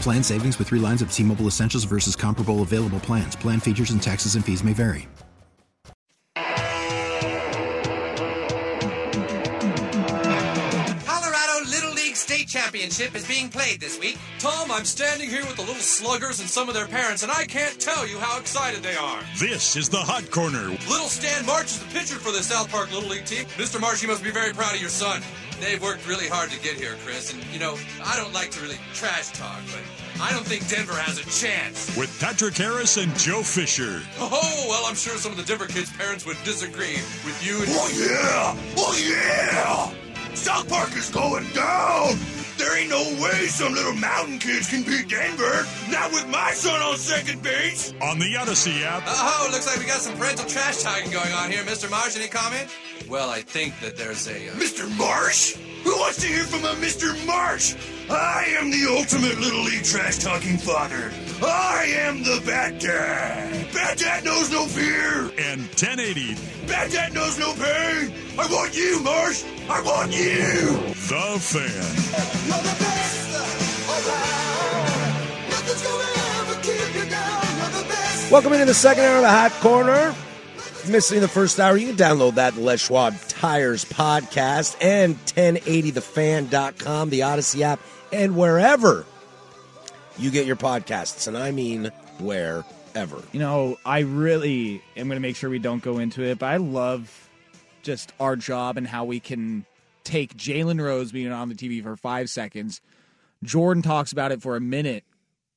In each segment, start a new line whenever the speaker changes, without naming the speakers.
Plan savings with three lines of T Mobile Essentials versus comparable available plans. Plan features and taxes and fees may vary.
Colorado Little League State Championship is being played this week.
Tom, I'm standing here with the little sluggers and some of their parents, and I can't tell you how excited they are.
This is the Hot Corner.
Little Stan Marsh is the pitcher for the South Park Little League team. Mr. Marsh, you must be very proud of your son. They've worked really hard to get here, Chris, and you know, I don't like to really trash talk, but I don't think Denver has a chance.
With Patrick Harris and Joe Fisher.
Oh, well, I'm sure some of the Denver kids' parents would disagree with you and.
Oh, yeah! Oh, yeah! South Park is going down! There ain't no way some little mountain kids can beat Denver. Not with my son on second base.
On the Odyssey app.
Uh oh, looks like we got some parental trash talking going on here. Mr. Marsh, any comment? Well, I think that there's a. Uh...
Mr. Marsh? Who wants to hear from a Mr. Marsh? I am the ultimate Little League trash talking father. I am the Bat Dad. Bat Dad knows no fear.
And 1080.
Bat Dad knows no pain. I want you, Marsh. I want you.
The Fan.
You're the best around. Nothing's gonna ever keep you down. You're the best.
Welcome into the second hour of the Hot Corner. If you're missing the first hour, you can download that the Les Schwab Tires podcast and 1080thefan.com, the Odyssey app, and wherever you get your podcasts. And I mean wherever.
You know, I really am going to make sure we don't go into it, but I love just our job and how we can take Jalen Rose being on the TV for five seconds. Jordan talks about it for a minute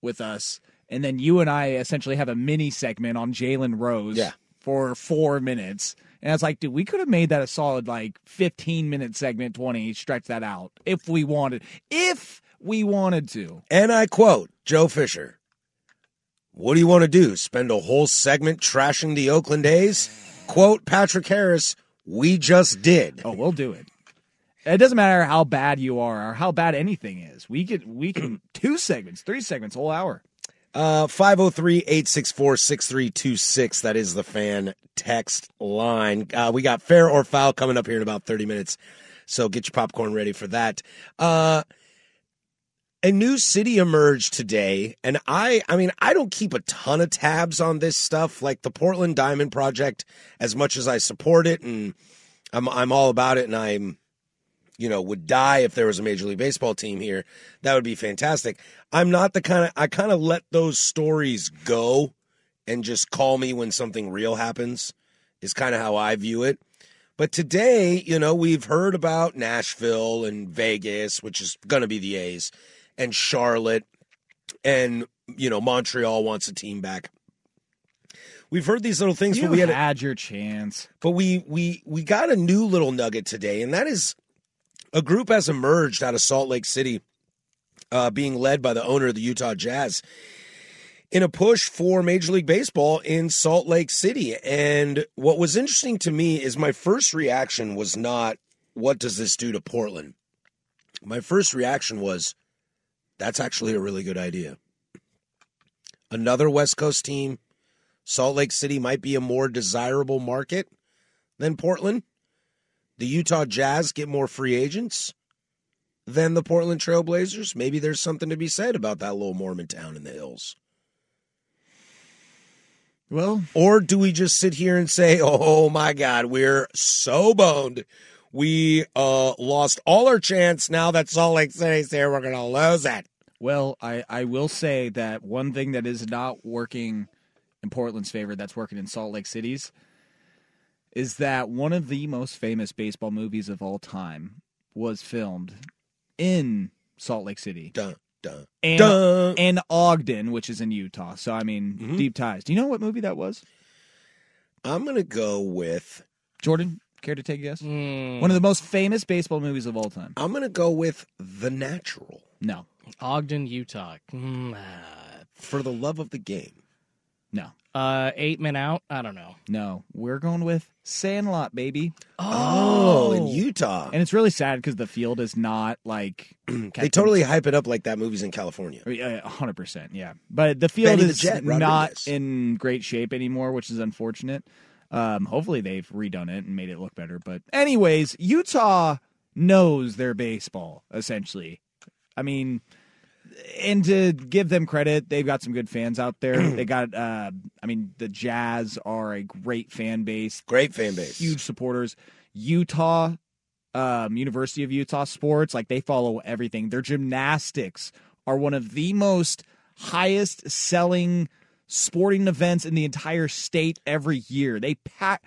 with us, and then you and I essentially have a mini segment on Jalen Rose
Yeah.
for four minutes. And I was like, dude, we could have made that a solid like 15 minute segment, 20, stretch that out if we wanted. If we wanted to.
And I quote Joe Fisher What do you want to do? Spend a whole segment trashing the Oakland A's? Quote Patrick Harris, we just did.
Oh, we'll do it. It doesn't matter how bad you are or how bad anything is. We could we can two segments, three segments, whole hour.
Uh 503-864-6326 that is the fan text line. Uh, we got fair or foul coming up here in about 30 minutes. So get your popcorn ready for that. Uh a new city emerged today and I I mean I don't keep a ton of tabs on this stuff like the Portland Diamond project as much as I support it and I'm I'm all about it and I'm you know, would die if there was a Major League Baseball team here. That would be fantastic. I'm not the kind of, I kind of let those stories go and just call me when something real happens, is kind of how I view it. But today, you know, we've heard about Nashville and Vegas, which is going to be the A's, and Charlotte, and, you know, Montreal wants a team back. We've heard these little things,
You
but we had, a-
had your chance.
but we we we got a new little nugget today, and that is a group has emerged out of Salt Lake City, uh, being led by the owner of the Utah Jazz, in a push for Major League Baseball in Salt Lake City. And what was interesting to me is my first reaction was not, "What does this do to Portland?" My first reaction was, "That's actually a really good idea." Another West Coast team. Salt Lake City might be a more desirable market than Portland. The Utah Jazz get more free agents than the Portland Trailblazers. Maybe there's something to be said about that little Mormon town in the hills.
Well,
Or do we just sit here and say, oh my God, we're so boned. We uh, lost all our chance. Now that Salt Lake City's here, we're going to lose it.
Well, I, I will say that one thing that is not working in Portland's favor, that's working in Salt Lake City's, is that one of the most famous baseball movies of all time was filmed in Salt Lake City.
Dun, dun,
and,
dun.
and Ogden, which is in Utah. So, I mean,
Mm-hmm.
deep ties. Do you know what movie that was?
I'm going to go with.
Jordan, care to take a guess?
Mm,
One of the most famous baseball movies of all time.
I'm going to go with The Natural.
No,
Ogden, Utah. Mm,
For the love of the game.
no,
uh, eight men out. I don't know.
no. We're going with Sandlot, baby.
Oh, in Utah.
And it's really sad because the field is not like
They totally hype it up like that movie's in California.
hundred percent, yeah. But the field
Benny the
is
Jet
not
Rodriguez.
in great shape anymore, which is unfortunate. Um, hopefully they've redone it and made it look better. But anyways, Utah knows their baseball essentially. I mean, and to give them credit, they've got some good fans out there. they got, uh, I mean, the Jazz are a great fan base,
Great fan base.
huge supporters. Utah, um, University of Utah sports, like they follow everything. Their gymnastics are one of the most highest selling sporting events in the entire state every year. They pack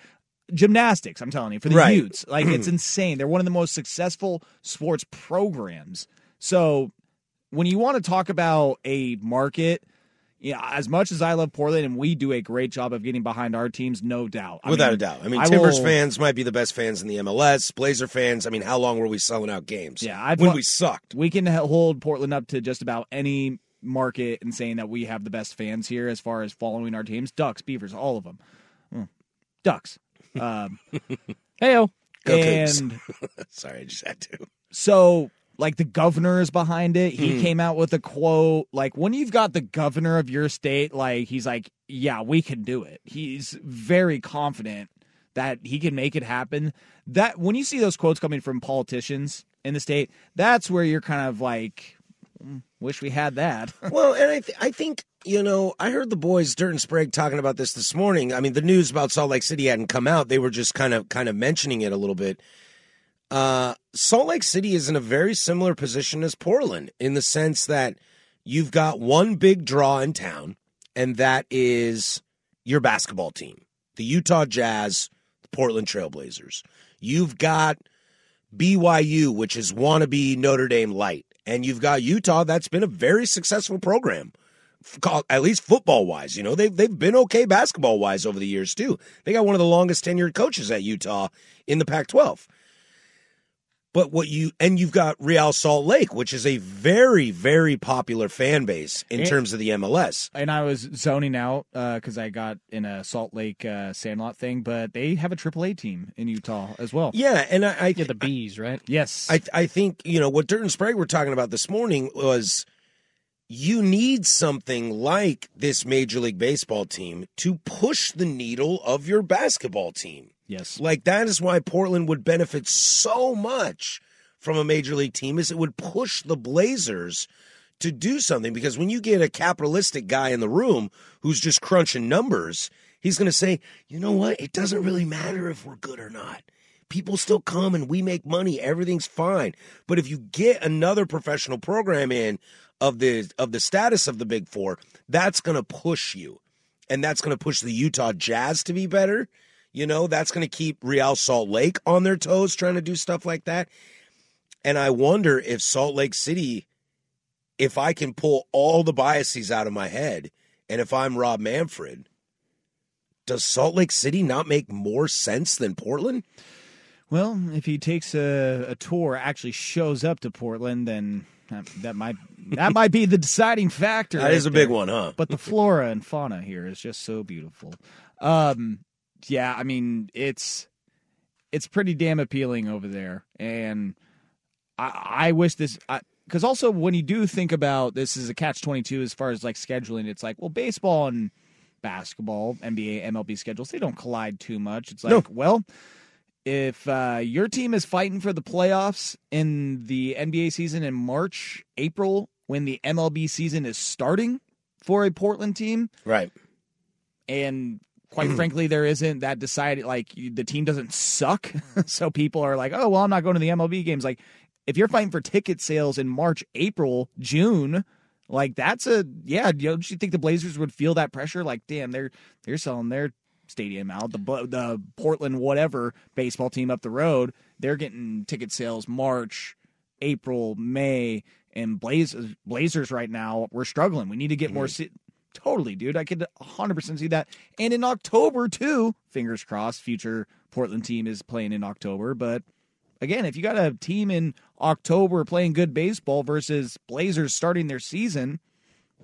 gymnastics, I'm telling you, for the
Right.
youths. Like it's hmm. insane. They're one of the most successful sports programs. So when you want to talk about a market, yeah, as much as I love Portland and we do a great job of getting behind our teams, no doubt. I
Without
mean,
a doubt. I mean,
I
Timbers
will-
fans might be the best fans in the MLS. Blazer fans, I mean, how long were we selling out games?
Yeah, I've
when we sucked.
We can hold Portland up to just about any market and saying that we have the best fans here as far as following our teams. Ducks, Beavers, all of them. Mm. Ducks. Um,
Heyo.
Go
and
Sorry, I just had to.
so like the governor is behind it. He
Hmm.
came out with a quote like when you've got the governor of your state like he's like, "Yeah, we can do it." He's very confident that he can make it happen. That when you see those quotes coming from politicians in the state, that's where you're kind of like "Mm, wish we had that.
well, and I, th- I think you know, I heard the boys Dirt and Sprague talking about this this morning. I mean, the news about Salt Lake City hadn't come out; they were just kind of kind of mentioning it a little bit. Uh, Salt Lake City is in a very similar position as Portland in the sense that you've got one big draw in town, and that is your basketball team, the Utah Jazz, the Portland Trailblazers. You've got BYU, which is wannabe Notre Dame light, and you've got Utah. That's been a very successful program, at least football wise. You know, they've they've been okay basketball wise over the years too. They got one of the longest tenured coaches at Utah in the Pac-12. But what you and you've got Real Salt Lake, which is a very very popular fan base in
And-
terms of the MLS.
and I was zoning out because I got in a Salt Lake uh, Sandlot thing, but they have a AAA team in Utah as well.
Yeah, and I, I
Yeah, the bees, right?
Yes,
I I think you know what Dirt and Sprague were talking about this morning was you need something like this Major League Baseball team to push the needle of your basketball team.
Yes.
Like that is why Portland would benefit so much from a major league team is it would push the Blazers to do something because when you get a capitalistic guy in the room who's just crunching numbers, he's going to say, "You know what? It doesn't really matter if we're good or not. People still come and we make money. Everything's fine." But if you get another professional program in of the of the status of the Big 4, that's going to push you. And that's going to push the Utah Jazz to be better. You know, that's going to keep Real Salt Lake on their toes trying to do stuff like that. And I wonder if Salt Lake City, if I can pull all the biases out of my head, and if I'm Rob Manfred, does Salt Lake City not make more sense than Portland?
Well, if he takes a, a tour, actually shows up to Portland, then that, that might that might be the deciding factor.
That is
right
a big one, huh?
But the flora and fauna here is just so beautiful. Um, yeah, I mean it's it's pretty damn appealing over there, and I, I wish this. Because also, when you do think about this, is a catch twenty two as far as like scheduling. It's like, well, baseball and basketball, NBA, MLB schedules they don't collide too much. It's like,
No.
well, if uh, your team is fighting for the playoffs in the NBA season in March, April, when the MLB season is starting for a Portland team,
Right.
and quite mm-hmm. frankly, there isn't that decided like you- the team doesn't suck, so people are like, oh well, I'm not going to the MLB games. Like, if you're fighting for ticket sales in March, April, June Like that's a yeah. You know, do you think the Blazers would feel that pressure? Like, damn, they're they're selling their stadium out. The the Portland whatever baseball team up the road, they're getting ticket sales March, April, May, and Blazers Blazers right now we're struggling. We need to get
mm-hmm.
more. Totally, dude. I could 100 percent see that. And in October too. Fingers crossed. Future Portland team is playing in October, but again, if you got a team in October playing good baseball versus Blazers starting their season,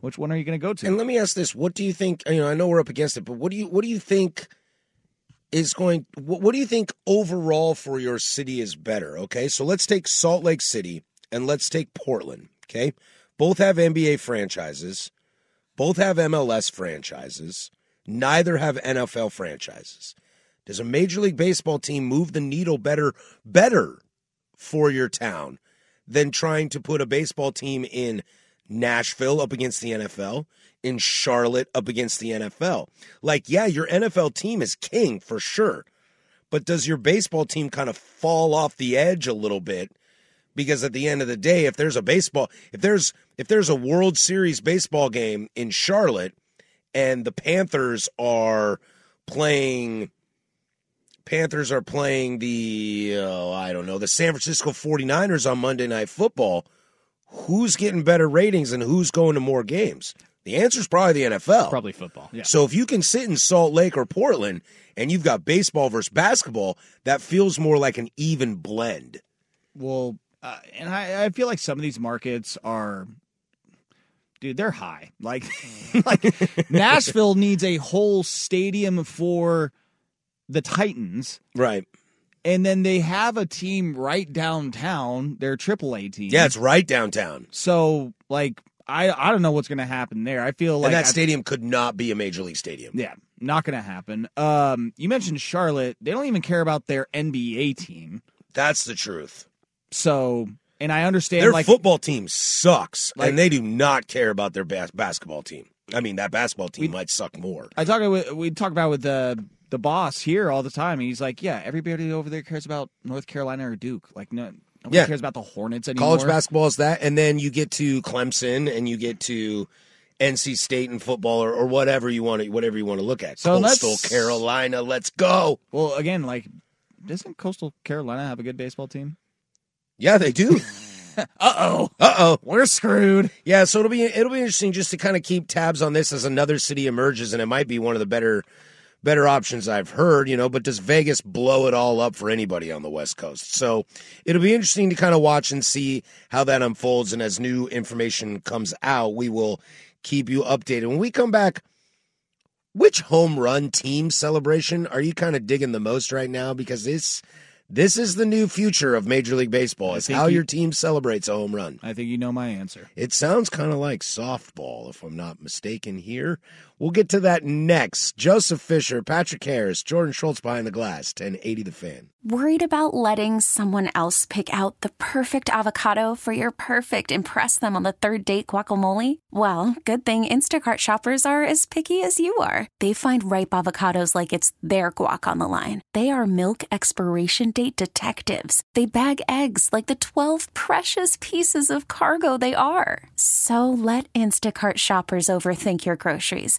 which one are you going to go to?
And let me ask this: What do you think? You know, I know we're up against it, but what do you what do you think is going? What, what do you think overall for your city is better? Okay, so let's take Salt Lake City and let's take Portland. Okay, both have NBA franchises, both have MLS franchises. Neither have NFL franchises. Does a Major League Baseball team move the needle better better for your town than trying to put a baseball team in Nashville up against the NFL, in Charlotte up against the NFL? Like, yeah, your NFL team is king for sure. But does your baseball team kind of fall off the edge a little bit? Because at the end of the day, if there's a baseball, if there's if there's a World Series baseball game in Charlotte and the Panthers are playing Panthers are playing the oh, I don't know, the San Francisco 49ers on Monday Night Football, who's getting better ratings and who's going to more games? The answer is probably the NFL.
Probably football. Yeah.
So if you can sit in Salt Lake or Portland and you've got baseball versus basketball, that feels more like an even blend.
Well, uh, and I, I feel like some of these markets are, dude, they're high. Like, like Nashville needs a whole stadium for the Titans,
Right.
and then they have a team right downtown, their AAA team.
Yeah, it's right downtown.
So, like, I I don't know what's going to happen there. I feel like
and that
I-
stadium could not be a major league stadium.
Yeah, not going to happen. Um, you mentioned Charlotte; they don't even care about their NBA team.
That's the truth.
So, and I understand
Their
like
football team sucks,
Like-
and they do not care about their bas- basketball team. I mean, that basketball team might suck more.
I talk with we talk about with the the boss here all the time. And he's like, yeah, everybody over there cares about North Carolina or Duke. Like, no, nobody
Yeah.
cares about the Hornets anymore.
College basketball is that, and then you get to Clemson, and you get to NC State and football, or, or whatever you want to whatever you want to look at.
So
Coastal
let's-
Carolina, let's go.
Well, again, like, doesn't Coastal Carolina have a good baseball team?
Yeah, they do.
uh oh,
uh oh,
we're screwed.
Yeah, so it'll be it'll be interesting just to kind of keep tabs on this as another city emerges, and it might be one of the better better options I've heard. You know, but does Vegas blow it all up for anybody on the West Coast? So it'll be interesting to kind of watch and see how that unfolds, and as new information comes out, we will keep you updated. When we come back. Which home run team celebration are you kind of digging the most right now? Because this this is the new future of Major League Baseball. It's how
you-
your team celebrates a home run.
I think you know my answer.
It sounds kind of like softball, if I'm not mistaken here. We'll get to that next. Joseph Fisher, Patrick Harris, Jordan Schultz behind the glass, 1080 the fan.
Worried about letting someone else pick out the perfect avocado for your perfect impress them on the third date guacamole? Well, good thing Instacart shoppers are as picky as you are. They find ripe avocados like it's their guac on the line. They are milk expiration date detectives. They bag eggs like the 12 precious pieces of cargo they are. So let Instacart shoppers overthink your groceries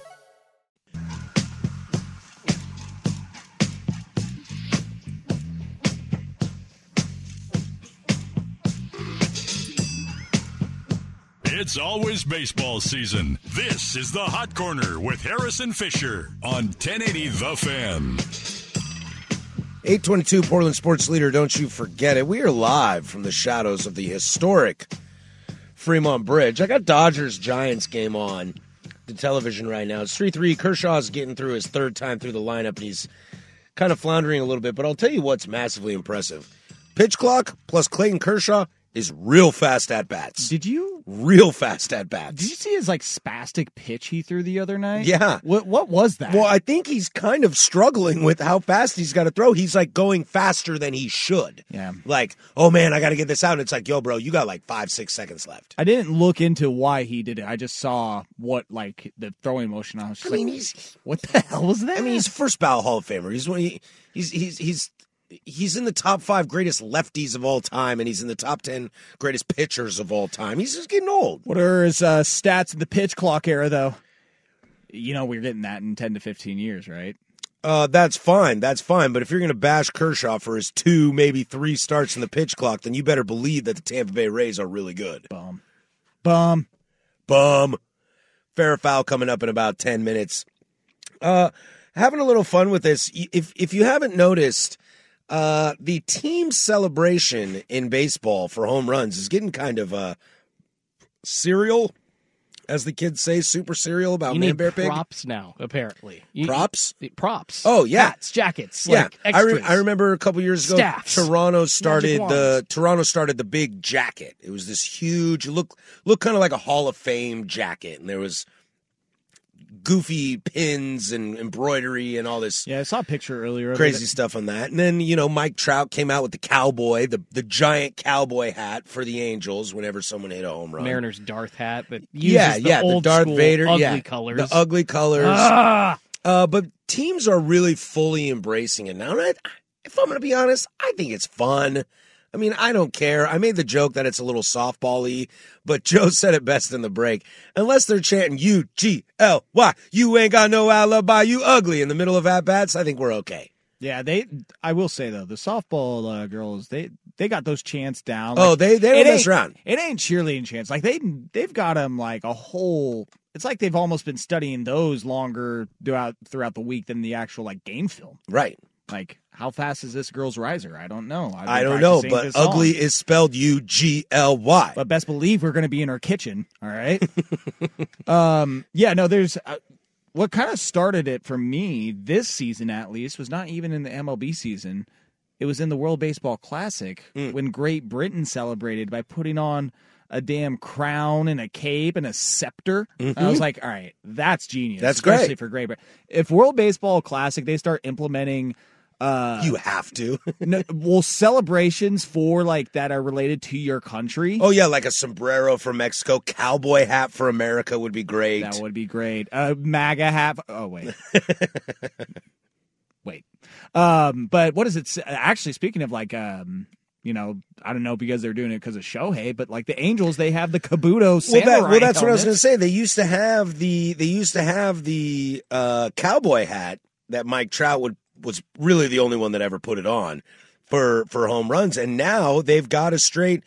It's always baseball season. This is the Hot Corner with Harris and Fisher on 1080 The Fan.
822 Portland Sports Leader, don't you forget it. We are live from the shadows of the historic Fremont Bridge. I got Dodgers Giants game on the television right now. It's 3 3. Kershaw's getting through his third time through the lineup, and he's kind of floundering a little bit. But I'll tell you what's massively impressive pitch clock plus Clayton Kershaw is real fast at bats.
Did you
real fast at bats?
Did you see his like spastic pitch he threw the other night?
Yeah.
What what was that?
Well, I think he's kind of struggling with how fast he's got to throw. He's like going faster than he should.
Yeah.
Like, oh man, I got to get this out. And it's like, yo, bro, you got like five, six seconds left.
I didn't look into why he did it. I just saw what like the throwing motion. I was
I mean,
like,
he's
what the hell was that?
I mean, he's first ballot Hall of Famer. He's one. He, he's he's he's he's in the top five greatest lefties of all time, and he's in the top ten greatest pitchers of all time. He's just getting old.
What are his uh, stats in the pitch clock era, though? You know, we're getting that in 10 to 15 years, right?
Uh, that's fine. That's fine. But if you're going to bash Kershaw for his two, maybe three starts in the pitch clock, then you better believe that the Tampa Bay Rays are really good.
Bum. Bum.
Bum. Fair foul coming up in about 10 minutes. Uh, having a little fun with this. If, if you haven't noticed, uh, the team celebration in baseball for home runs is getting kind of uh, serial, as the kids say, super serial about
You
Man
need
Bear Pig.
props now, apparently. You-
Props?
you- props.
Oh yeah,
Hats, jackets.
Yeah,
like
I, re- I remember a couple years ago.
Staffs.
Toronto started the. Toronto started the big jacket. It was this huge look look kind of like a Hall of Fame jacket, and there was goofy pins and embroidery and all this
Yeah, I saw a picture earlier.
Crazy
it.
stuff on that. And then you know Mike Trout came out with the cowboy, the the giant cowboy hat for the Angels whenever someone hit a home run.
Mariners Darth hat but
yeah,
the
yeah,
old
the Darth Vader,
ugly
yeah,
colors.
the ugly colors.
Ah!
Uh, but teams are really fully embracing it now. And I, if I'm going to be honest, I think it's fun. I mean, I don't care. I made the joke that it's a little softball-y, but Joe said it best in the break. Unless they're chanting U G L Y, you ain't got no alibi, you ugly in the middle of at bats, I think we're okay.
Yeah, they. I will say though, the softball uh, girls, they they got those chants down.
Oh, they- they don't
it
mess
ain't-
around.
It ain't cheerleading chants. Like they they've got them like a whole. It's like they've almost been studying those longer throughout throughout the week than the actual like game film.
Right.
Like how fast is this girl's riser? I don't know.
I don't know, but
this song.
ugly is spelled U G L Y.
But best believe we're going to be in our kitchen. All right. um. Yeah. No. There's uh, what kind of started it for me this season, at least, was not even in the MLB season. It was in the World Baseball Classic
Hmm.
when Great Britain celebrated by putting on a damn crown and a cape and a scepter. I was
Mhm.
like, all right, that's genius.
That's
especially
great.
for Great Britain. If World Baseball Classic they start implementing. Uh,
you have to.
no, well, celebrations for like that are related to your country.
Oh yeah, like a sombrero for Mexico, cowboy hat for America would be great.
That would be great. A MAGA hat. Oh wait, wait. Um, but what is it? Actually, speaking of like, um, you know, I don't know because they're doing it because of Shohei, but like the Angels, they have the Kabuto
well, that, well, that's what I was going to say. They used to have the they used to have the uh, cowboy hat that Mike Trout would was really the only one that ever put it on for for home runs, and now they've got a straight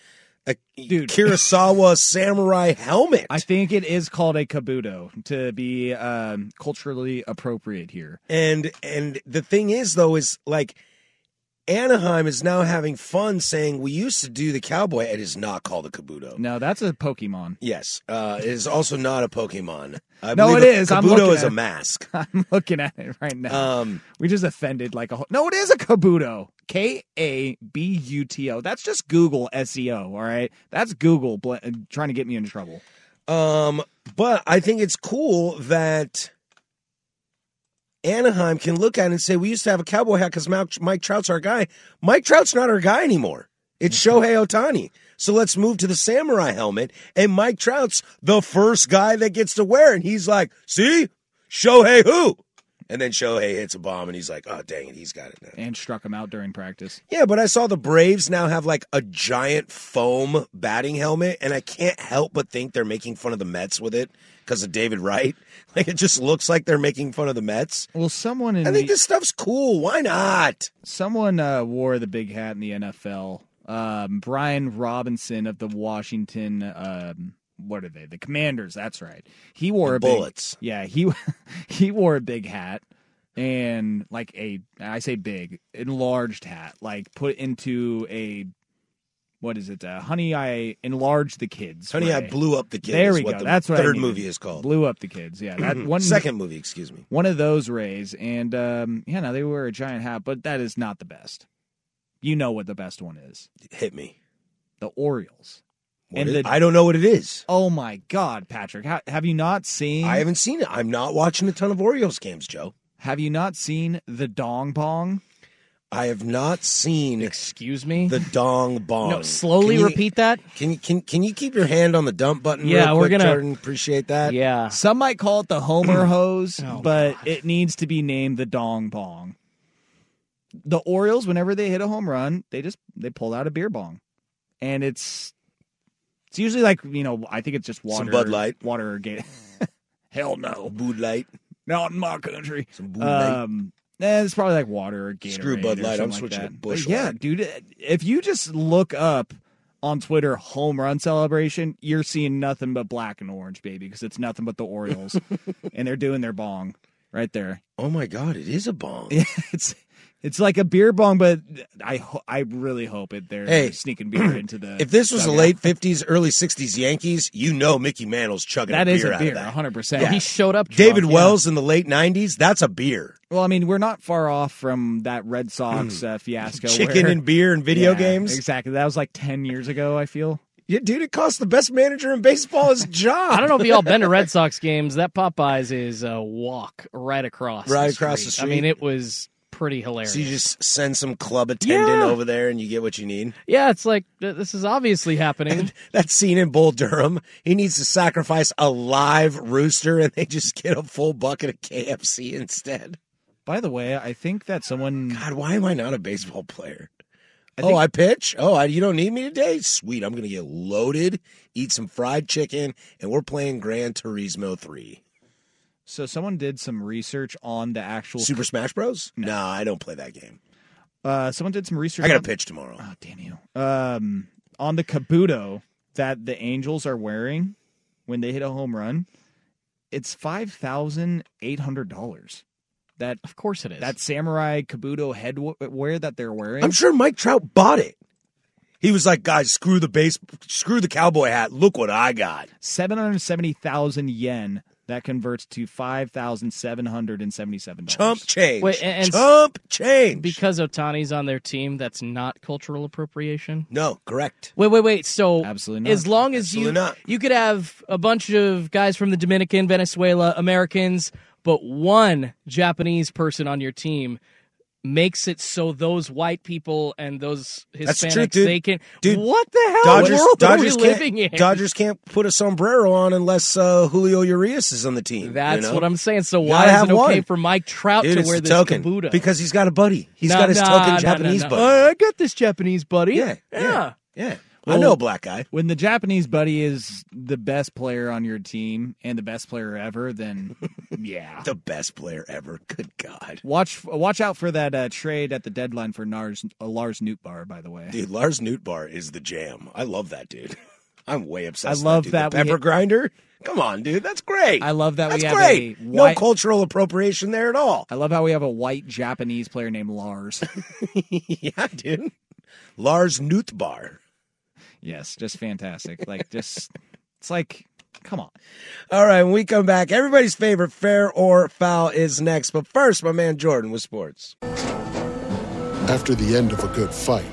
a Kurosawa samurai helmet.
I think it is called a Kabuto to be um, culturally appropriate here.
And and the thing is though is like Anaheim is now having fun saying we used to do the cowboy. It is not called a kabuto.
No, that's a Pokemon.
Yes, uh, it is also not a Pokemon. I
No, it
a
is.
Kabuto is a
it.
mask.
I'm looking at it right now.
Um,
we just offended like a whole. No, it is a Kabuto. K A B U T O. That's just Google SEO. All right, that's Google bl- trying to get me in trouble.
Um, but I think it's cool that Anaheim can look at and say, we used to have a cowboy hat because Mike Trout's our guy. Mike Trout's not our guy anymore. It's mm-hmm. Shohei Otani. So let's move to the samurai helmet. And Mike Trout's the first guy that gets to wear it. And he's like, see? Shohei who? And then Shohei hits a bomb and he's like, oh, dang it, he's got it now.
And struck him out during practice.
Yeah, but I saw the Braves now have like a giant foam batting helmet, and I can't help but think they're making fun of the Mets with it because of David Wright. Like it just looks like they're making fun of the Mets.
Well, someone in
I think
the-
this stuff's cool. Why not?
Someone uh, wore the big hat in the NFL. Um, Brian Robinson of the Washington. Um, what are they? The Commanders. That's right. He wore
The
a big,
Bullets.
Yeah, he he wore a big hat and like a I say big enlarged hat, like put into a what is it? Uh, honey, I enlarged the kids.
Honey, I blew up the kids.
There we
what
go.
the
That's what I
third
needed.
movie is called.
Blew up the kids. Yeah, that one
Second movie, excuse me.
one of those rays, and um, yeah, no, they wear a giant hat, but that is not the best. You know what the best one is?
Hit me.
The Orioles.
What is- I don't know what it is.
Oh my God, Patrick! Ha- have you not seen?
I haven't seen it. I'm not watching a ton of Orioles games, Joe.
Have you not seen the Dong Bong?
I have not seen.
Excuse me.
The dong bong.
No, slowly
you-
repeat that.
Can you can can you keep your hand on the dump button?
Yeah,
real
we're
quick,
gonna-
Jordan. Appreciate that.
Yeah.
Some might call it the Homer hose,
Oh,
but it needs to be named the Dong Bong. The Orioles, whenever they hit a home run, they just they pull out a beer bong, and it's it's usually like you know I think it's just water,
Some Bud Light.
water or Gator. Hell no,
Bud Light.
not in my country.
Some Bud Light.
Um, eh, it's probably like water or Gatorade.
Screw Bud Light, I'm
like
switching to
that.
Busch
But yeah,
Light.
dude. If you just look up on Twitter home run celebration, you're seeing nothing but black and orange, baby, because it's nothing but the Orioles, and they're doing their bong right there.
Oh my god, it is a bong.
it's it's like a beer bong, but I ho- I really hope it they're
Hey,
sneaking beer into the.
If this was the late '50s, early '60s Yankees, you know Mickey Mantle's chugging
That
a
is
beer
a beer, 100. percent
He showed up.
David
drunk, yeah.
Wells in the late '90s, that's a beer.
Well, I mean, we're not far off from that Red Sox uh, fiasco.
Chicken
where-
and beer and video
Yeah,
games.
Exactly. That was like ten years ago. I feel.
Yeah, dude, it cost the best manager in baseball his job.
I don't know if y'all been to Red Sox games. That Popeyes is a walk right across,
Right
the
across the
street. I mean, it was pretty hilarious.
So you just send some club attendant
Yeah.
over there and you get what you need.
yeah, it's like this is obviously happening.
That scene in Bull Durham, he needs to sacrifice a live rooster and they just get a full bucket of KFC instead.
By the way, I think that someone.
God, why am I not a baseball player?
I
oh, I pitch? Oh, I, you don't need me today? Sweet. I'm going to get loaded, eat some fried chicken, and we're playing Gran Turismo 3.
So someone did some research on the actual.
Super Smash Bros? No, I don't play that game.
Uh, someone did some research.
I got
on-
to pitch tomorrow.
Oh, damn you. Um, on the Kabuto that the Angels are wearing when they hit a home run, it's five thousand eight hundred dollars. That
of course it is.
that samurai Kabuto headwear that they're wearing.
I'm sure Mike Trout bought it. He was like, guys, screw the base, screw the cowboy hat. Look what I got.
seven hundred seventy thousand yen. That converts to five thousand seven hundred and seventy-seven dollars.
Chump change.
Wait, and- and-
Chump change.
because Otani's on their team, that's not cultural appropriation.
no, correct.
Wait, wait, wait. So
Absolutely not.
as long as
Absolutely
you
not.
you could have a bunch of guys from the Dominican, Venezuela, Americans, but one Japanese person on your team makes it so those white people and those
That's the
Hispanics
dude.
they can.
Dude,
what the hell
Dodgers,
world
Dodgers
are we living in?
Dodgers can't put a sombrero on unless uh, Julio Urias is on the team.
That's
you know?
what I'm saying. So why is
have
it okay
one.
for Mike Trout
Dude,
to wear
the
this
token
Kabuto?
because he's got a buddy. He's
Nah,
got his
nah,
token Japanese buddy.
Uh, I got this Japanese buddy.
Yeah,
yeah.
yeah. Yeah, I know a black guy.
When the Japanese buddy is the best player on your team and the best player ever, then yeah.
The best player ever. Good God,
Watch watch out for that uh, trade at the deadline for Lars uh, Lars Nootbaar. By the way,
dude, Lars Nootbaar is the jam. I love that dude. I'm way obsessed.
I
with
love that
The pepper
hit-
grinder. Come on, dude. That's great.
I love that
That's
we have
great.
a
No cultural appropriation there at all.
I love how we have a white Japanese player named Lars.
yeah, dude. Lars Nootbaar.
Yes, just fantastic. Like just it's like come on.
All right, when we come back, everybody's favorite fair or foul is next. But first, my man Jordan with sports.
After the end of a good fight,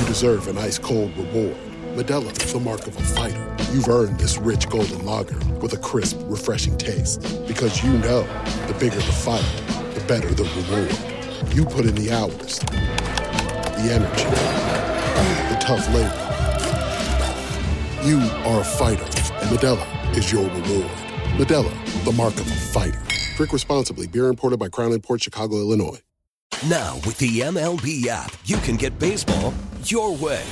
you deserve an ice cold reward. Modelo is the mark of a fighter. You've earned this rich golden lager with a crisp, refreshing taste. Because you know the bigger the fight, the better the reward. You put in the hours, the energy, the tough labor. You are a fighter, and Modelo is your reward. Modelo, the mark of a fighter. Drink responsibly. Beer imported by Crown Port Chicago, Illinois.
Now, with the MLB app, you can get baseball your way.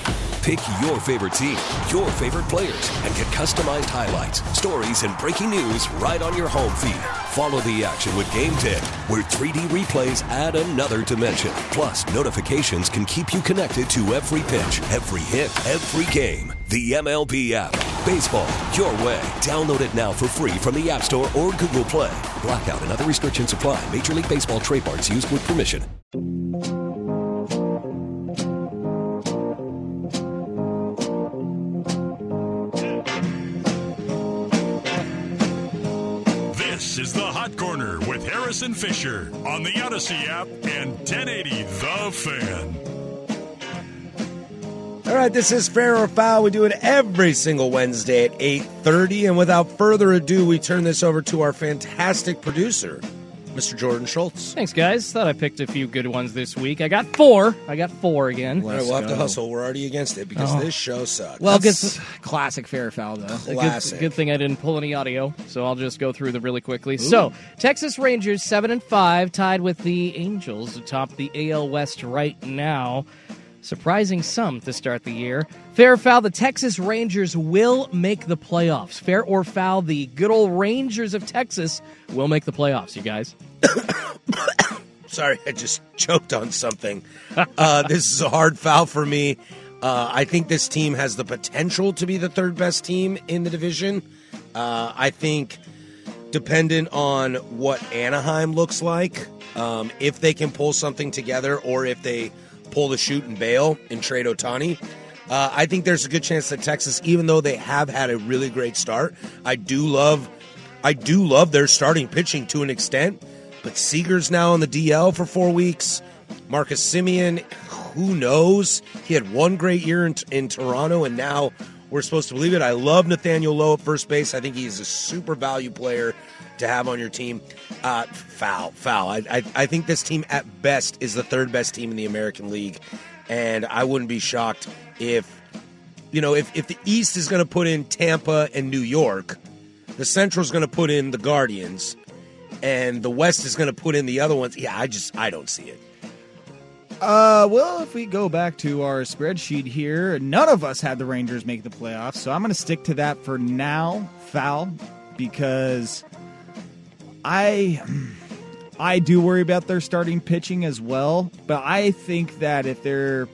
Pick your favorite team, your favorite players, and get customized highlights, stories, and breaking news right on your home feed. Follow the action with Game Day, where 3D replays add another dimension. Plus, notifications can keep you connected to every pitch, every hit, every game. The MLB app. Baseball your way. Download it now for free from the App Store or Google Play. Blackout and other restrictions apply. Major League Baseball trademarks used with permission.
This is the Hot Corner with Harris and Fisher on the Odyssey app and 1080 The Fan.
All right, this is Fair or Foul. We do it every single Wednesday at 8.30. And without further ado, we turn this over to our fantastic producer, Mr. Jordan Schultz.
Thanks, guys. Thought I picked a few good ones this week. I got four. I got four again.
All right, we'll have to hustle. We're already against it because
Oh.
this show sucks.
Well, good.
That's classic fair or foul though.
A good-
Classic.
Good, thing I didn't pull any audio, so I'll just go through them really quickly. So, Texas Rangers seven and five, tied with the Angels atop the AL West right now. Surprising some to start the year. Fair or foul, the Texas Rangers will make the playoffs. Fair or foul, the good old Rangers of Texas will make the playoffs. You guys.
Sorry, I just choked on something. uh, this is a hard foul for me. Uh, I think this team has the potential to be the third best team in the division. Uh, I think, dependent on what Anaheim looks like, um, if they can pull something together or if they pull the shoot and bail and trade Otani, uh, I think there's a good chance that Texas, even though they have had a really great start, I do love, I do love their starting pitching to an extent. But Seager's now on the DL for four weeks. Marcus Semien, who knows? He had one great year in, in Toronto, and now we're supposed to believe it. I love Nathaniel Lowe at first base. I think he's a super value player to have on your team. Uh, foul, foul. I, I, I think this team at best is the third best team in the American League, and I wouldn't be shocked if you know if, if the East is going to put in Tampa and New York, the Central's going to put in the Guardians, and the West is going to put in the other ones. Yeah, I just I don't see it.
Uh, well, if we go back to our spreadsheet here, none of us had the Rangers make the playoffs, so I'm going to stick to that for now, foul, because I I do worry about their starting pitching as well, but I think that if they're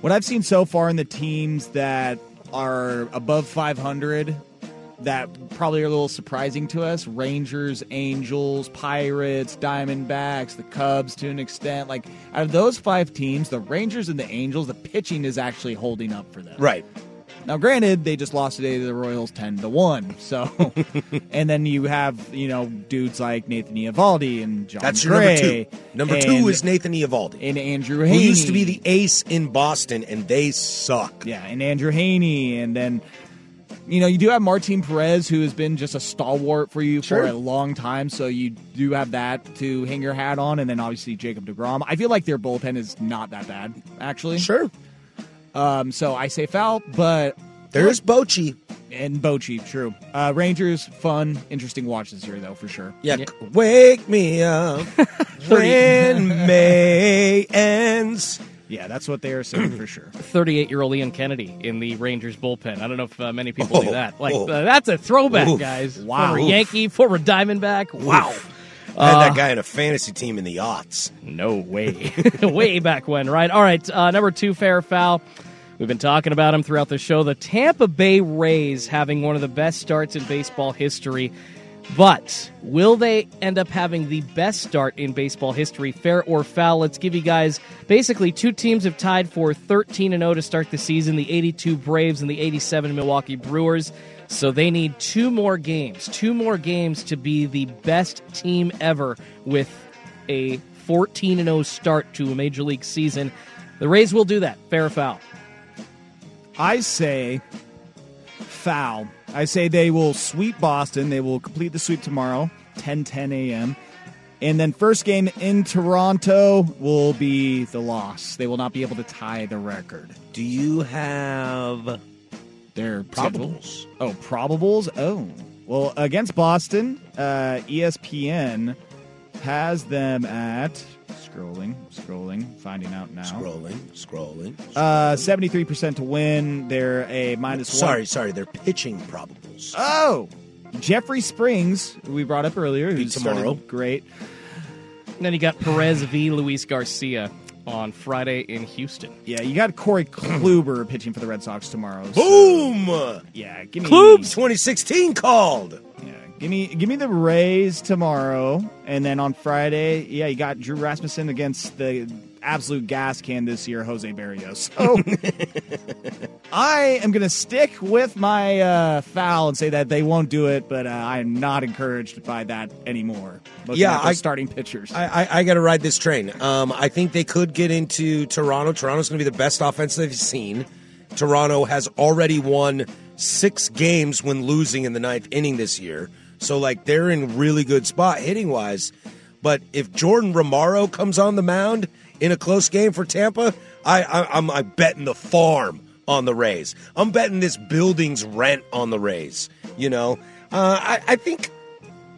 what I've seen so far in the teams that are above 500 that probably are a little surprising to us Rangers, Angels, Pirates, Diamondbacks, the Cubs to an extent. Like, out of those five teams, the Rangers and the Angels, the pitching is actually holding up for them.
Right.
Now, granted, they just lost today to the Royals 10 to 1. So, and then you have, you know, dudes like Nathan Eovaldi and John
That's your
Gray.
number two. Number two is Nathan Eovaldi,
and Andrew Heaney.
who
Heaney.
used to be the ace in Boston, and they suck.
Yeah, and Andrew Heaney, and then you know you do have Martin Perez, who has been just a stalwart for you
Sure.
for a long time. So you do have that to hang your hat on, and then obviously Jacob Degrom. I feel like their bullpen is not that bad, actually.
Sure.
Um, so I say foul, but
There's Bochy.
and Bochy, true. Uh, Rangers, fun, interesting watch this year, though for sure.
Yeah, wake me up when May ends.
Yeah, that's what they are saying for sure.
38 year old Ian Kennedy in the Rangers bullpen. I don't know if uh, many people
Oh,
knew that. Like,
oh.
uh, that's a throwback,
Oof.
guys.
Wow.
Former
Oof.
Yankee, former Diamondback. Wow.
I had
Uh,
that guy in a fantasy team in the aughts.
No way. Way back when, right? All right. Uh, number two, fair foul. We've been talking about him throughout the show. The Tampa Bay Rays having one of the best starts in baseball history. But will they end up having the best start in baseball history, fair or foul? Let's give you guys basically two teams have tied for 13 and 0 to start the season the 82 Braves and the 87 Milwaukee Brewers. So they need two more games, two more games to be the best team ever with a 14 and 0 start to a major league season. The Rays will do that, fair or foul.
I say foul. I say they will sweep Boston. They will complete the sweep tomorrow, 10 10 a.m. And then first game in Toronto will be the loss. They will not be able to tie the record.
Do you have
their
probables?
schedule? Oh, probables. Oh, well, against Boston, uh, ESPN has them at scrolling, scrolling, finding out now.
Scrolling, scrolling.
Uh, seventy-three percent to win. They're a minus one.
Sorry, sorry. They're pitching probables.
Oh, Jeffrey Springs, who we brought up earlier, who's
tomorrow.
Great.
And then you got Perez v. Luis Garcia on Friday in Houston.
Yeah, you got Corey Kluber pitching for the Red Sox tomorrow. so-
Boom!
Yeah, give me
Klubs 2016 called.
Yeah, Give me give me the Rays tomorrow, and then on Friday, yeah, you got Drew Rasmussen against the absolute gas can this year, Jose Berrios. So I am going to stick with my uh, foul and say that they won't do it, but uh, I am not encouraged by that anymore.
Yeah, I-
starting pitchers.
I, I, I got to ride this train. Um, I think they could get into Toronto. Toronto's going to be the best offense they've seen. Toronto has already won six games when losing in the ninth inning this year. So, like, they're in really good spot hitting wise. But if Jordan Romano comes on the mound in a close game for Tampa, I, I, I'm I betting the farm on the Rays. I'm betting this building's rent on the Rays. You know, uh, I, I think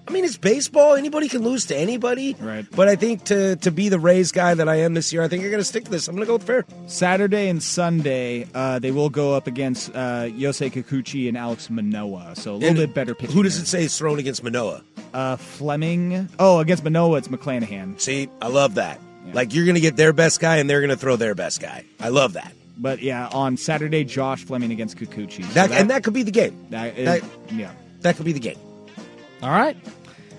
I mean, it's baseball. Anybody can lose to anybody.
Right.
But I think to to be the Rays guy that I am this year, I think I'm going to stick to this. I'm going to go with fair.
Saturday and Sunday, uh, they will go up against uh, Yusei Kikuchi and Alek Manoah. So a little
And
bit better pitching.
Who does it say is thrown against Manoah?
Uh, Fleming. Oh, against Manoah, it's McClanahan.
See, I love that. Like you're going to get their best guy, and they're going to throw their best guy. I love that.
But yeah, on Saturday, Josh Fleming against Kikuchi. So
That, and that could be the game.
that is-
that-
yeah.
That could be the game.
All right.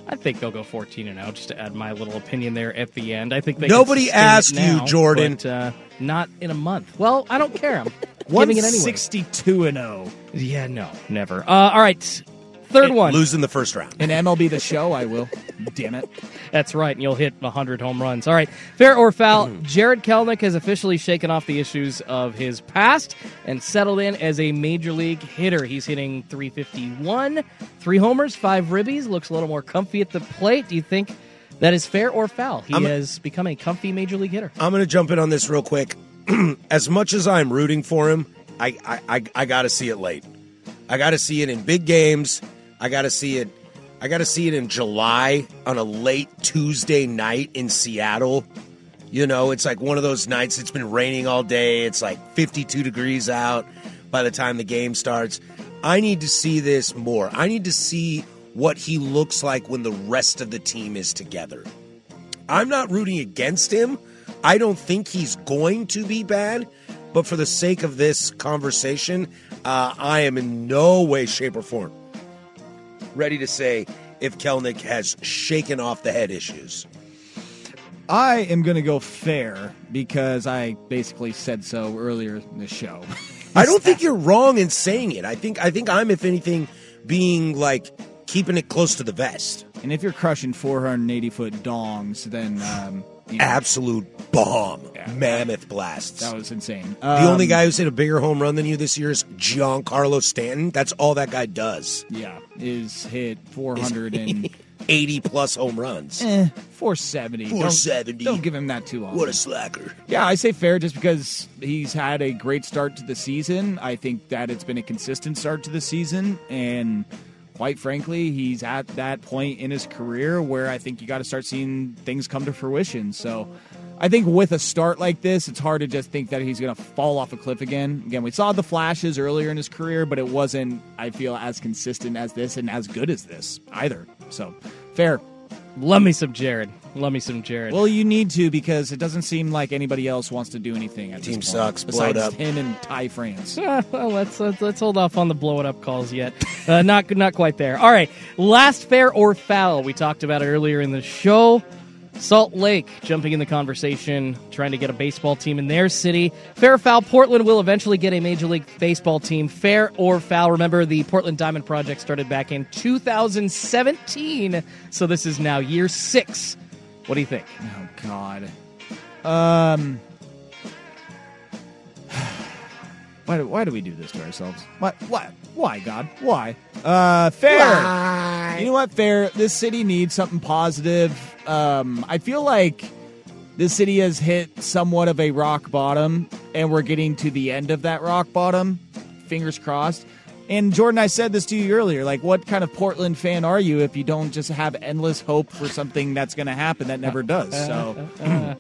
I think they'll go 14 and 0 just to add my little opinion there at the end. I think they
Nobody
can sustain it
asked you, Jordan.
but, uh, not in a month. Well, I don't care. I'm giving it anyway.
162 and oh. 0.
Yeah, no, never. Uh, all right. Third eh, one.
Losing the first round.
In MLB The Show, I will. Damn it.
That's right, and you'll hit 100 home runs. All right, fair or foul, mm-hmm. Jarred Kelenic has officially shaken off the issues of his past and settled in as a major league hitter. He's hitting 351, three homers, five ribbies, looks a little more comfy at the plate. Do you think that is fair or foul? He
I'm-
has become a comfy major league hitter.
I'm going to jump in on this real quick. as much as I'm rooting for him, I I, I, I got to see it late. I got to see it in big games. I got to see it. I got to see it in July on a late Tuesday night in Seattle. You know, it's like one of those nights. It's been raining all day. It's like 52 degrees out by the time the game starts. I need to see this more. I need to see what he looks like when the rest of the team is together. I'm not rooting against him. I don't think he's going to be bad, but for the sake of this conversation, uh, I am in no way, shape, or form ready to say if Kelenic has shaken off the head issues.
I am going to go fair because I basically said so earlier in the show.
I don't think you're wrong in saying it. I think I think I'm, if anything, being like keeping it close to the vest.
And if you're crushing 480 foot dongs, then um,
Absolute bomb, mammoth blasts.
that was insane.
the only
Um,
guy who's hit a bigger home run than you this year is Giancarlo Stanton. That's all that guy does.
yeah, is hit 400 and
80 plus home runs.
eh, 470. Don't-
470.
Don't, give him that too long.
What a slacker.
Yeah, I say fair just because he's had a great start to the season. I think that it's been a consistent start to the season. And quite frankly, he's at that point in his career where I think you got to start seeing things come to fruition. So I think with a start like this, it's hard to just think that he's going to fall off a cliff again. Again, we saw the flashes earlier in his career, but it wasn't, I feel, as consistent as this and as good as this either. So fair.
Love me some Jared. Love me some Jared.
Well, you need to because it doesn't seem like anybody else wants to do anything. At
Team
this point,
sucks, blow it
Besides
up.
him and Ty France.
Well, let's, let's let's hold off on the blow it up calls yet. Uh, not not quite there. All right, last fair or foul. We talked about it earlier in the show. Salt Lake jumping in the conversation, trying to get a baseball team in their city. Fair or foul, Portland will eventually get a Major League Baseball team. Fair or foul, remember the Portland Diamond Project started back in 2017, so this is now year six. What do you think?
Oh God. Um. Why do, why do we do this to ourselves? What? why why God why? Uh, fair. You know what? Fair. This city needs something positive. Um, I feel like this city has hit somewhat of a rock bottom, and we're getting to the end of that rock bottom. Fingers crossed. And Jordan, I said this to you earlier. Like, what kind of Portland fan are you if you don't just have endless hope for something that's going to happen that never does? So,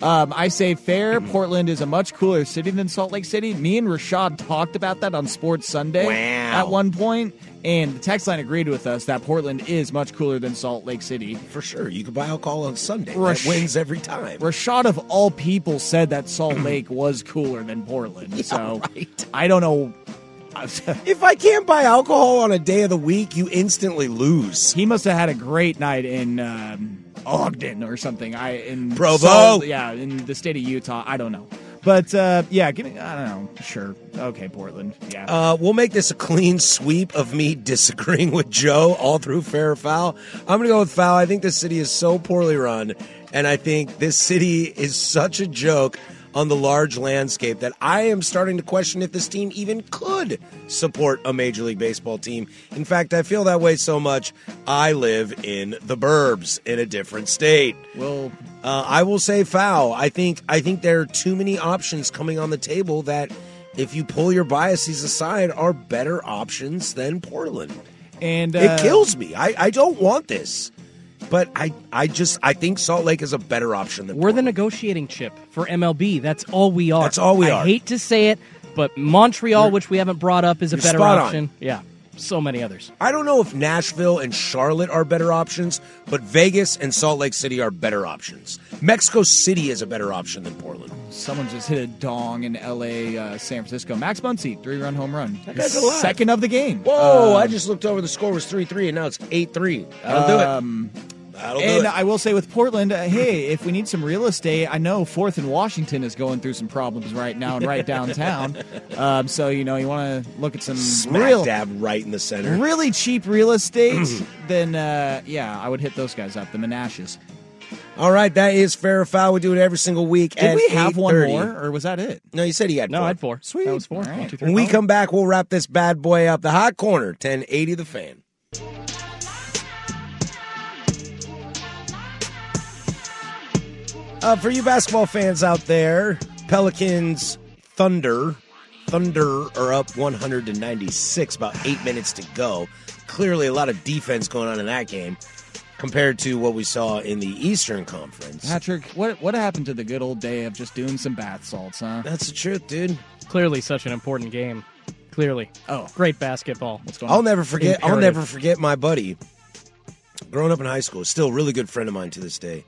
um, I say fair. Portland is a much cooler city than Salt Lake City. Me and Rashad talked about that on Sports Sunday
Wow.
at one point, and the text line agreed with us that Portland is much cooler than Salt Lake City.
For sure. You can buy alcohol on Sunday.
Rash-
that wins every time.
Rashad, of all people, said that Salt Lake was cooler than Portland. so I don't know.
If I can't buy alcohol on a day of the week, you instantly lose.
He must have had a great night in um, Ogden or something. I in
Provo.
Yeah, in the state of Utah. I don't know, but uh, yeah, give me. I don't know. Sure, okay, Portland. Yeah,
Uh, we'll make this a clean sweep of me disagreeing with Joe all through fair or foul. I'm going to go with foul. I think this city is so poorly run, and I think this city is such a joke on the large landscape that I am starting to question if this team even could support a Major League Baseball team. In fact, I feel that way so much. I live in the burbs in a different state.
well,
Uh, I will say foul. I think I think there are too many options coming on the table that, if you pull your biases aside, are better options than Portland.
and uh,
it kills me. I, I don't want this, but I I just I think Salt Lake is a better option than
We're the negotiating chip for MLB. That's all we are.
That's all we are.
I
are.
hate to say it, but Montreal, which we haven't brought up, is a
you're
better
spot on.
option. Yeah, so many others.
I don't know if Nashville and Charlotte are better options, but Vegas and Salt Lake City are better options. Mexico City is a better option than Portland.
someone just hit a dong in L.A., uh, San Francisco. Max Muncy, three-run home run.
That guy's alive.
Second of the game.
Whoa!
Uh,
I just looked over. The score was three three, and now it's eight three. That'll do it. That'll do
and
it.
I will say with Portland, uh, hey, if we need some real estate, I know Fourth and Washington is going through some problems right now and right downtown. um, so you know you want to look at some
Smack
real,
dab right in the center.
really cheap real estate. then uh, yeah, I would hit those guys up, the Menashes.
All right, that is fair or foul. We do it every single week.
Did
at
we have one more, or was that it?
No, you said he had
No,
four.
I had four.
Sweet.
That was four.
All right.
One, two, three,
When we come back, we'll wrap this bad boy up. The hot corner, ten eighty, the fan. Uh, for you basketball fans out there, Pelicans Thunder. Thunder are up 196, about eight minutes to go. Clearly, a lot of defense going on in that game compared to what we saw in the Eastern Conference.
Patrick, what what happened to the good old day of just doing some bath salts, huh?
That's the truth, dude.
Clearly, such an important game. Clearly,
Oh,
great basketball.
what's going on?
I'll never forget. I'll never forget my buddy. Growing up in high school, still a really good friend of mine to this day.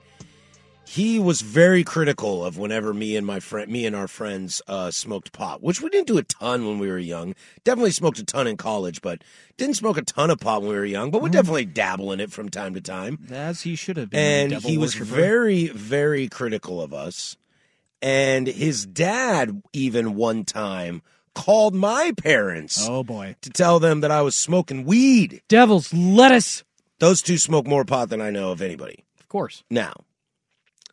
He was very critical of whenever me and my friend, me and our friends, uh, smoked pot, which we didn't do a ton when we were young. Definitely smoked a ton in college, but didn't smoke a ton of pot when we were young. But we definitely dabble in it from time to time.
As he should have been.
And he was very, very critical of us. And his dad, even one time, called my parents
Oh boy.
to tell them that I was smoking weed.
Devil's lettuce.
Those two smoke more pot than I know of anybody
Of course.
now.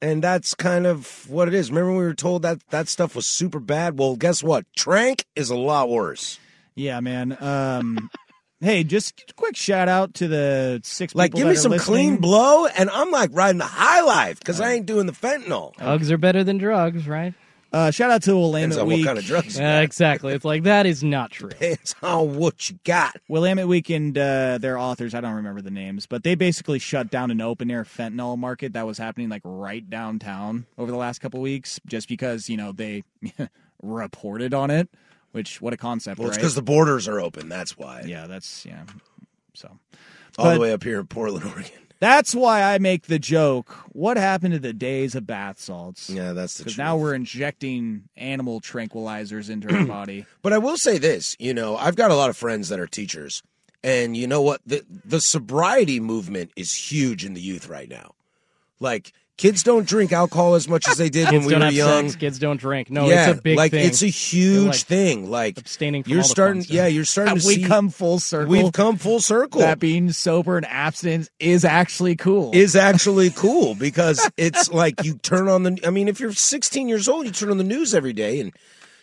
And that's kind of what it is. Remember when we were told that that stuff was super bad? Well, guess what? Tranq is a lot worse.
Yeah, man. Um, hey, just a quick shout out to the six.
Like, give
that
me
are
some
listening.
clean blow, and I'm like riding the high life because I ain't doing the fentanyl.
Hugs are better than drugs, right?
Uh, shout out to
Depends
Willamette
on what
Week.
kind of drugs. you
Uh,
got.
exactly. It's like that is not true.
Depends on what you got.
Willamette Week and uh, their authors, I don't remember the names, but they basically shut down an open air fentanyl market that was happening like right downtown over the last couple weeks, just because you know they reported on it. Which what a concept,
Well, it's
right?
because the borders are open. That's why.
yeah, that's yeah. So
All
But-
the way up here in Portland, Oregon.
That's why I make the joke. What happened to the days of bath salts?
Yeah, that's the truth.
now we're injecting animal tranquilizers into our body.
But I will say this, you know, I've got a lot of friends that are teachers, and you know what? The the sobriety movement is huge in the youth right now. Like kids don't drink alcohol as much as they did when we
don't
were
have
young.
sex. Kids don't drink. No,
yeah,
it's a big
like
thing.
it's a huge
like,
thing. Like
abstaining from
you're
all the fun
starting,
stuff.
yeah, you're starting
Have
to
we
see
come full circle?
We've come full circle.
That being sober and abstinent is actually cool.
is actually cool because it's like you turn on the I mean if you're 16 years old you turn on the news every day and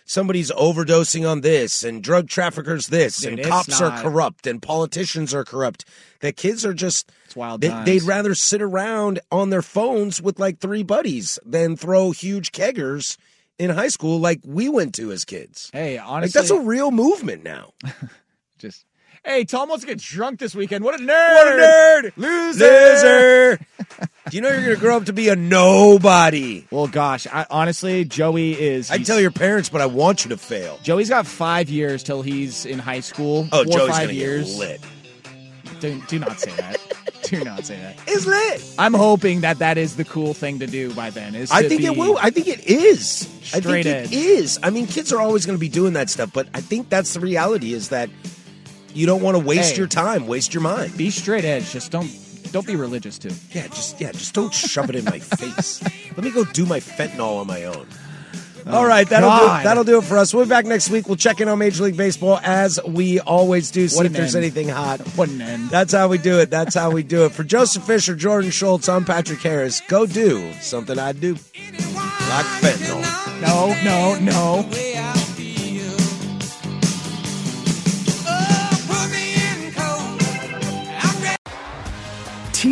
somebody's overdosing on this and drug traffickers this
Dude,
and
it's
cops are corrupt and politicians are corrupt that kids are just
It's wild
they,
times.
they'd rather sit around on their phones with like three buddies than throw huge keggers in high school like we went to as kids
Hey, honestly,
like that's a real movement now
just hey, Tom wants to get drunk this weekend. What a nerd!
What a nerd!
Loser!
Loser! Do you know you're going to grow up to be a nobody?
Well, gosh, I, honestly, Joey is.
I
he's-
tell your parents, but I want you to fail.
Joey's got five years till he's in high school.
Oh,
Four
Joey's
five
gonna
years.
get lit.
Do, do not say that. do not say that.
It's lit.
I'm hoping that that is the cool thing to do by then. Is
I think it will. I think it is. I
Straight
think
edge.
it is. I mean, kids are always going to be doing that stuff, but I think that's the reality. Is that you don't want to waste
Hey.
your time, waste your mind.
Be straight edge. Just don't don't be religious too.
Yeah, just yeah, just don't shove it in my face. Let me go do my fentanyl on my own. Oh, All right, that'll do,
Oh,
that'll do it for us. We'll be back next week. We'll check in on Major League Baseball as we always do. See
What
if there's
end.
anything hot.
What an end.
That's how we do it. That's how we do it. For Joseph Fisher, Jordan Schultz, I'm Patrick Harris. Go do something I do. Like fentanyl.
No, no, no.